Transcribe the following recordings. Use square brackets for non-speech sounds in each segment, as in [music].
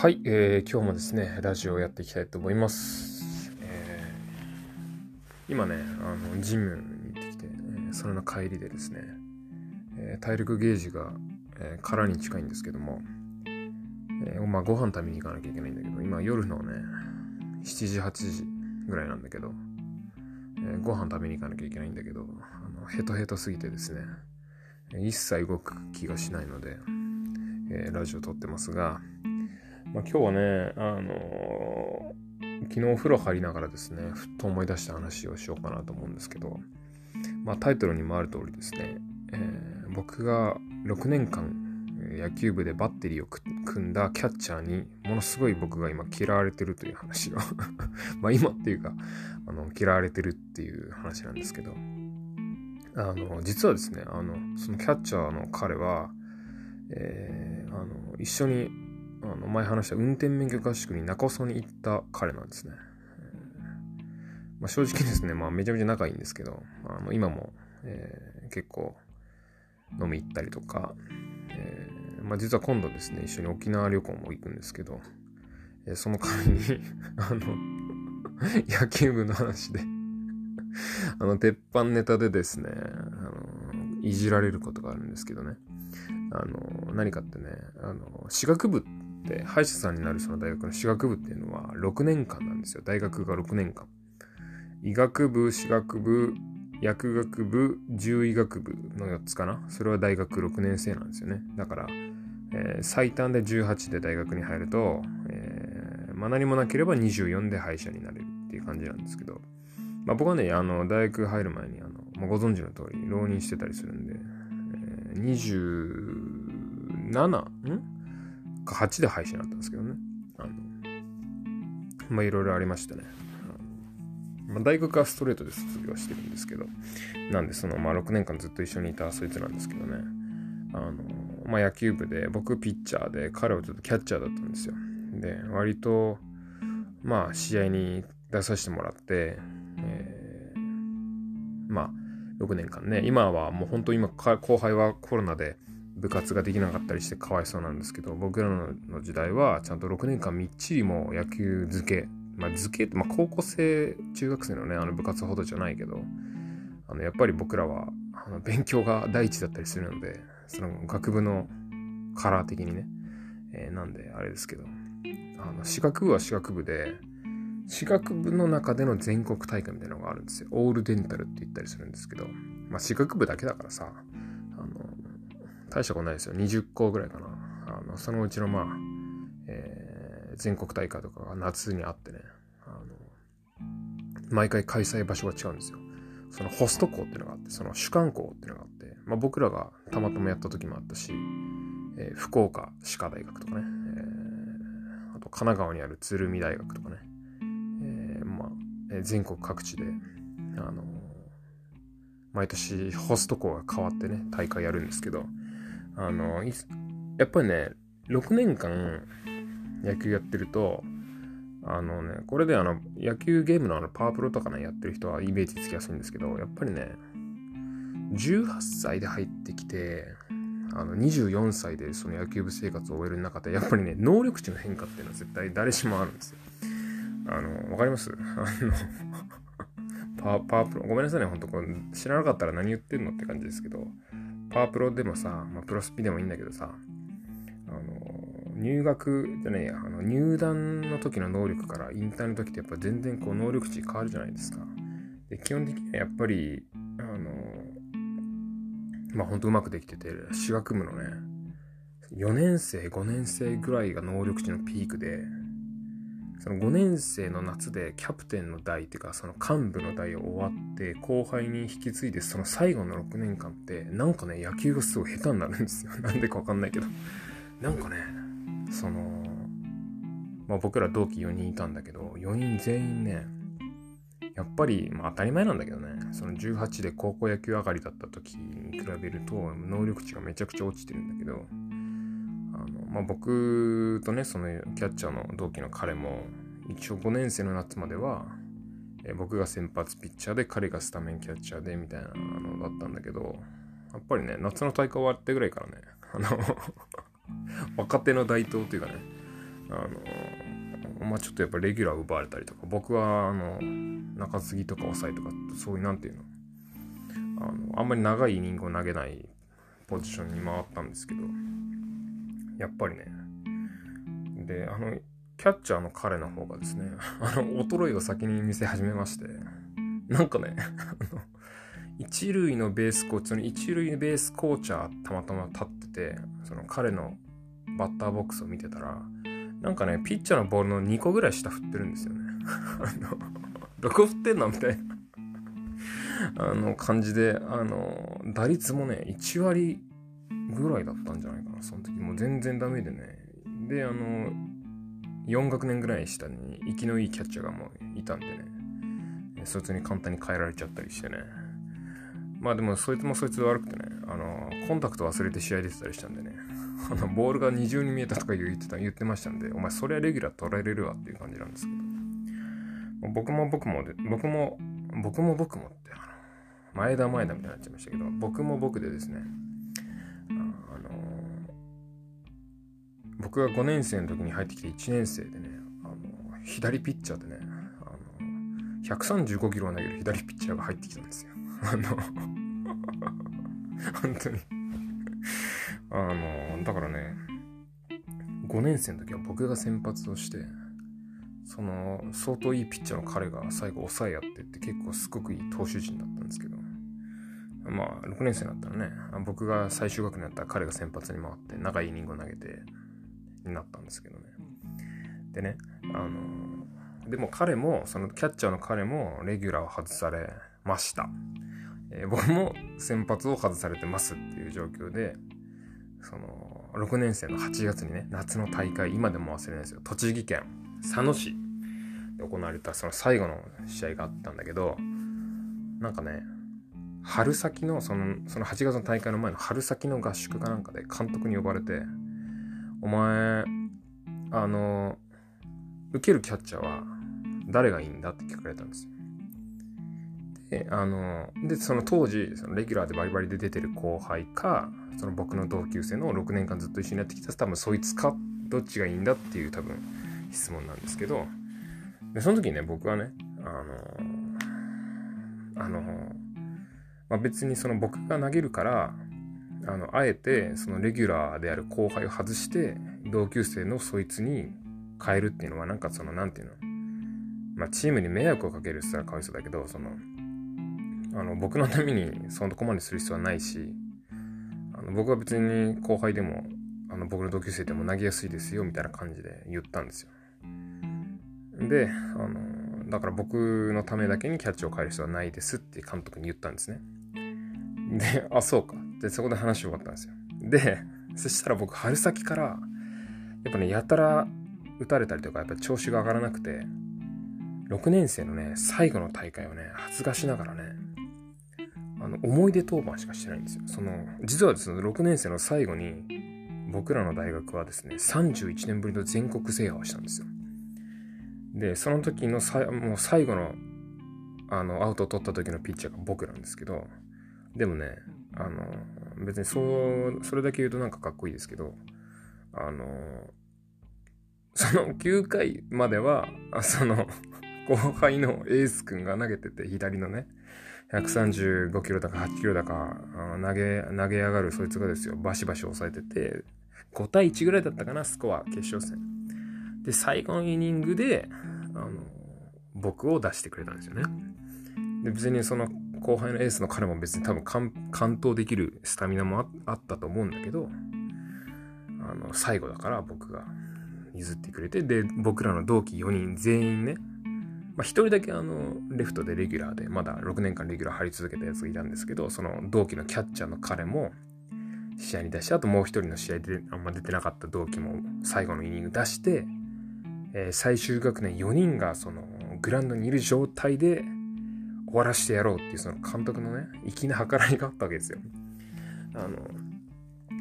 はい、えー、今日もですね、ラジオをやっていきたいと思います。えー、今ね、あの、ジムに行ってきて、え、それの帰りでですね、えー、体力ゲージが、えー、空に近いんですけども、えー、まあ、ご飯食べに行かなきゃいけないんだけど、今夜のね、7時、8時ぐらいなんだけど、えー、ご飯食べに行かなきゃいけないんだけど、あのヘトヘトすぎてですね、一切動く気がしないので、え、ラジオ撮ってますが、まあ、今日はね、あのー、昨日お風呂入りながらですね、ふっと思い出した話をしようかなと思うんですけど、まあ、タイトルにもある通りですね、えー、僕が6年間野球部でバッテリーを組んだキャッチャーにものすごい僕が今嫌われてるという話を [laughs] ま今っていうかあの嫌われてるっていう話なんですけどあの実はですねあのそのキャッチャーの彼は、えー、あの一緒にあの前話した運転免許合宿に中尾荘に行った彼なんですね。まあ、正直ですね、まあ、めちゃめちゃ仲いいんですけど、あの今も、えー、結構飲み行ったりとか、えー、まあ、実は今度ですね、一緒に沖縄旅行も行くんですけど、えー、その代わりに [laughs] あの野球部の話であの、鉄板ネタでですね、あの、いじられることがあるんですけどね。あの、何かってね、あの、私学部で歯医者さんになるその大学の私学部っていうのは6年間なんですよ。大学が6年間。医学部歯学部薬学部獣医学部の4つかな。それは大学6年生なんですよね。だから、えー、最短で18で大学に入ると、えーまあ、何もなければ24で歯医者になれるっていう感じなんですけど、まあ、僕はねあの大学入る前にあの、まあ、ご存知の通り浪人してたりするんで、えー、27ん？か8で配信だったんですけどね。あの、まあいろいろありましてね。まあ、大学はストレートで卒業してるんですけど、なんでその、まあ6年間ずっと一緒にいたそいつなんですけどね。あの、まあ野球部で、僕ピッチャーで、彼はちょっとキャッチャーだったんですよ。で、割と、まあ試合に出させてもらって、えー、まあ6年間ね、今はもう本当今後輩はコロナで、部活ができなかったりしてかわいそうなんですけど僕らの時代はちゃんと6年間みっちりもう野球漬けまあ漬けって、まあ、高校生中学生のねあの部活ほどじゃないけどあのやっぱり僕らはあの勉強が第一だったりするのでその学部のカラー的にね、えー、なんであれですけどあの私学部は私学部で私学部の中での全国大会みたいなのがあるんですよ。オールデンタルって言ったりするんですけど、まあ私学部だけだからさ、大したことないですよ。20校ぐらいかな。あの、そのうちのまあ、えー、全国大会とかが夏にあってね、あの、毎回開催場所が違うんですよ。そのホスト校っていうのがあって、その主幹校っていうのがあって、まあ僕らがたまたまやった時もあったし、えー、福岡歯科大学とかね、えー、あと神奈川にある鶴見大学とかね、えー、まあ、え、全国各地で、あの毎年ホスト校が変わってね、大会やるんですけど、あの、やっぱりね、6年間野球やってると、あのね、これであの、野球ゲームのあの、パワープロとかね、やってる人はイメージつきやすいんですけど、やっぱりね、18歳で入ってきて、あの、24歳でその野球部生活を終える中で、やっぱりね、能力値の変化っていうのは絶対誰しもあるんですよ。あの、わかります？あの [laughs] パワー、プロ、ごめんなさいね、ほんとこれ、知らなかったら何言ってんのって感じですけど、パワープロでもさ、まあ、プロスピでもいいんだけどさ、あの、入学じゃねえや、あの入団の時の能力から引退の時ってやっぱ全然こう能力値変わるじゃないですか。で、基本的にはやっぱり、あの、まあほんとうまくできてて、私学部のね、4年生、5年生ぐらいが能力値のピークで、その5年生の夏でキャプテンの代っていうかその幹部の代を終わって後輩に引き継いでその最後の6年間ってなんかね野球がすごい下手になるんですよ。[laughs] なんでかわかんないけど。なんかねそのまあ僕ら同期4人いたんだけど4人全員ねやっぱり、まあ、当たり前なんだけどねその18で高校野球上がりだった時に比べると能力値がめちゃくちゃ落ちてるんだけどまあ、僕とねそのキャッチャーの同期の彼も一応5年生の夏までは、え僕が先発ピッチャーで彼がスタメンキャッチャーでみたいなのだったんだけどやっぱりね夏の大会終わってぐらいからねあの [laughs] 若手の台頭というかねあのまあちょっとやっぱレギュラー奪われたりとか僕はあの中継ぎとか抑えとかそういうなんていうのあのあんまり長いイニングを投げないポジションに回ったんですけどやっぱりね。であのキャッチャーの彼の方がですね [laughs] あの衰えを先に見せ始めまして。なんかね [laughs] あの一塁のベースコーチその一塁ベースコーチャーたまたま立っててその彼のバッターボックスを見てたらなんかねピッチャーのボールの2個ぐらい下振ってるんですよね。[laughs] あのどこ振ってんのみたいな。あの感じであの打率もね1割ぐらいだったんじゃないかなその時。もう全然ダメでね。であの4学年ぐらい下に息のいいキャッチャーがもういたんでね。そいつに簡単に変えられちゃったりしてね。まあでもそいつもそいつ悪くてねあのコンタクト忘れて試合出てたりしたんでね。[laughs] あのボールが二重に見えたとか言ってた言ってましたんでお前そりゃレギュラー取られるわっていう感じなんですけど。僕も僕もで僕も僕も僕もって前田前田みたいになっちゃいましたけど僕も僕でですねあの僕が5年生の時に入ってきて1年生でねあの左ピッチャーでねあの135キロを投げる左ピッチャーが入ってきたんですよ。[laughs] あの [laughs] 本当に。あのだからね5年生の時は僕が先発をしてその相当いいピッチャーの彼が最後抑えやってって結構すごくいい投手陣だったまあ6年生になったらね。僕が最終学年だったら彼が先発に回って長いイニングを投げてになったんですけどね。でねあのでも彼もそのキャッチャーの彼もレギュラーを外されました、えー、僕も先発を外されてますっていう状況でその6年生の8月にね夏の大会今でも忘れないですよ。栃木県佐野市で行われたその最後の試合があったんだけどなんかね春先のそのその8月の大会の前の春先の合宿かなんかで監督に呼ばれて「お前あの受けるキャッチャーは誰がいいんだ?」って聞かれたんですよ。であのでその当時そのレギュラーでバリバリで出てる後輩かその僕の同級生の6年間ずっと一緒にやってきた多分そいつかどっちがいいんだっていう多分質問なんですけどでその時にね僕はねあのあの、まあ、別にその僕が投げるからあのあえてそのレギュラーである後輩を外して同級生のそいつに変えるっていうのはなんかその何て言うのまあチームに迷惑をかけるって言ったらかわいそうだけどそのあの僕のためにそんなこまでする必要はないしあの僕は別に後輩でもあの僕の同級生でも投げやすいですよみたいな感じで言ったんですよ。で、あの、だから僕のためだけにキャッチを変える必要はないですって監督に言ったんですね。で、あ、そうか。で、そこで話終わったんですよ。で、そしたら僕春先から、やっぱね、やたら打たれたりとか、やっぱ調子が上がらなくて、6年生のね、最後の大会をね、恥ずかしながらね、あの、思い出当番しかしてないんですよ。その、実はですね、6年生の最後に、僕らの大学はですね、31年ぶりの全国制覇をしたんですよ。で、その時のさもう最後のあのアウトを取った時のピッチャーが僕なんですけど、でもね、あの、別にそう、それだけ言うとなんかかっこいいですけど、あの、その9回までは、その、[laughs] 後輩のエース君が投げてて、左のね、135キロだか8キロだか投げ、投げ上がるそいつがですよ、バシバシ抑えてて、5対1ぐらいだったかな、スコア、決勝戦。で、最後のイニングで、あの、僕を出してくれたんですよね。で、別にその後輩のエースの彼も別に多分完投できるスタミナもあったと思うんだけど、あの、最後だから僕が譲ってくれて、で、僕らの同期4人全員ね、まあ、1人だけあの、レフトでレギュラーで、まだ6年間レギュラー張り続けたやつがいたんですけど、その同期のキャッチャーの彼も、試合に出して、あともう一人の試合であんま出てなかった同期も最後のイニング出して、えー、最終学年4人がそのグラウンドにいる状態で終わらしてやろうっていうその監督のね、粋な計らいがあったわけですよ。あの、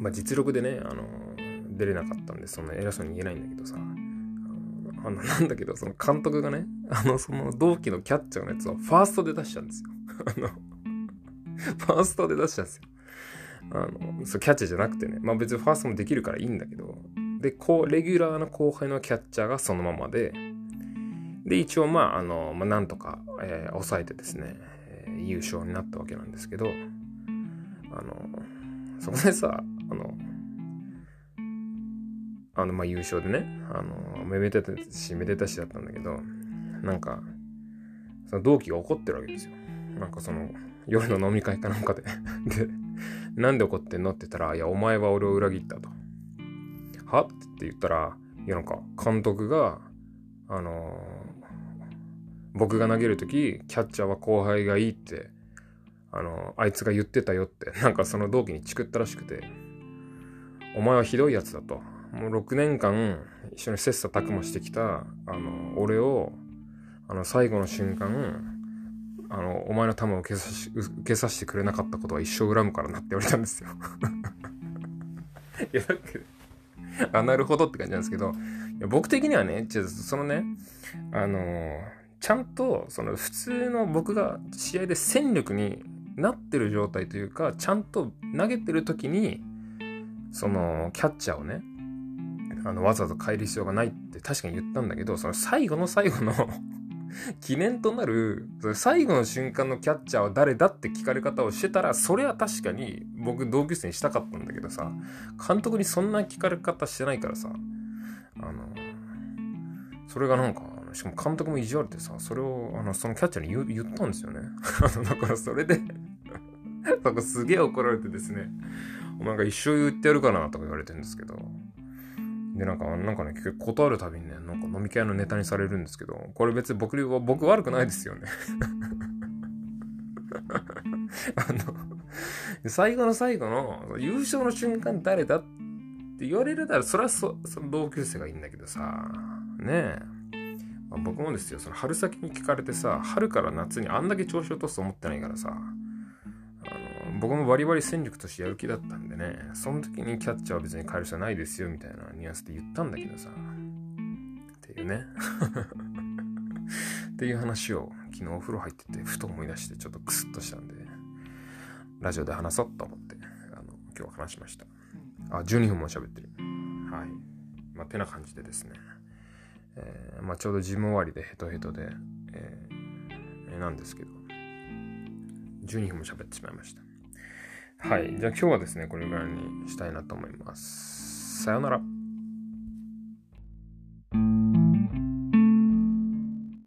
まあ、実力でね、あの、出れなかったんで、そんな偉そうに言えないんだけどさ、あの、なんだけど、その監督がね、あの、その同期のキャッチャーのやつをファーストで出したんですよ。あの、ファーストで出したんですよ。あの、そう、キャッチャーじゃなくてね、まあ別にファーストもできるからいいんだけど、で、こう、レギュラーの後輩のキャッチャーがそのままで、で、一応、まあ、あの、まあ、なんとか、えー、抑えてですね、えー、優勝になったわけなんですけど、あの、そこでさ、あの、あの、まあ、優勝でね、あの、めでたし、めでたしだったんだけど、なんか、その同期が怒ってるわけですよ。なんかその、夜の飲み会かなんかで [laughs] で、なんで怒ってんのって言ったら、いや、お前は俺を裏切ったと。は？って言ったら、いや、なんか、監督が、あの、僕が投げるとき、キャッチャーは後輩がいいって、あの、あいつが言ってたよって、[laughs] なんかその同期にチクったらしくて、お前はひどいやつだと。もう6年間一緒に切磋琢磨してきた、あの、俺を、あの、最後の瞬間、あの、お前の球を受けさし、受けさせてくれなかったことは一生恨むからなって言われたんですよ [laughs] いや、だけ、あ、なるほどって感じなんですけど、僕的にはね、ちょっとそのね、あのー、ちゃんと、その普通の僕が試合で戦力になってる状態というか、ちゃんと投げてる時に、その、キャッチャーをね、あの、わざわざ変える必要がないって確かに言ったんだけど、その最後の最後の記念となる、最後の瞬間のキャッチャーは誰だって聞かれ方をしてたら、それは確かに僕同級生にしたかったんだけどさ、監督にそんな聞かれ方してないからさ、あの、それがなんか、しかも監督も意地悪でさ、それを、あの、そのキャッチャーに言ったんですよね。[laughs] だからそれで。[laughs] なんかすげえ怒られてですね、お前が一生言ってやるかなとか言われてるんですけど、で、なんか、なんかね、結構断るたびにね、なんか飲み会のネタにされるんですけど、これ別に僕は、僕悪くないですよね。[laughs] あの、最後の最後の優勝の瞬間誰だって言われるなら、それはそその同級生がいいんだけどさ、ねえ。まあ、僕もですよ、その春先に聞かれてさ、春から夏にあんだけ調子を落とすと思ってないからさ、僕もバリバリ戦力としてやる気だったんでね、その時にキャッチャーは別に変える必要ないですよみたいなニュアンスで言ったんだけどさ、っていうね。[laughs] っていう話を昨日お風呂入っててふと思い出してちょっとクスッとしたんで、ラジオで話そうと思って、あの、今日は話しました。あ、12分も喋ってる。はい。まあ、てな感じでですね。えー、まあ、ちょうどジム終わりでヘトヘトで、えー、なんですけど、12分も喋ってしまいました。はい。じゃあ今日はですね、これぐらいにしたいなと思います。さようなら。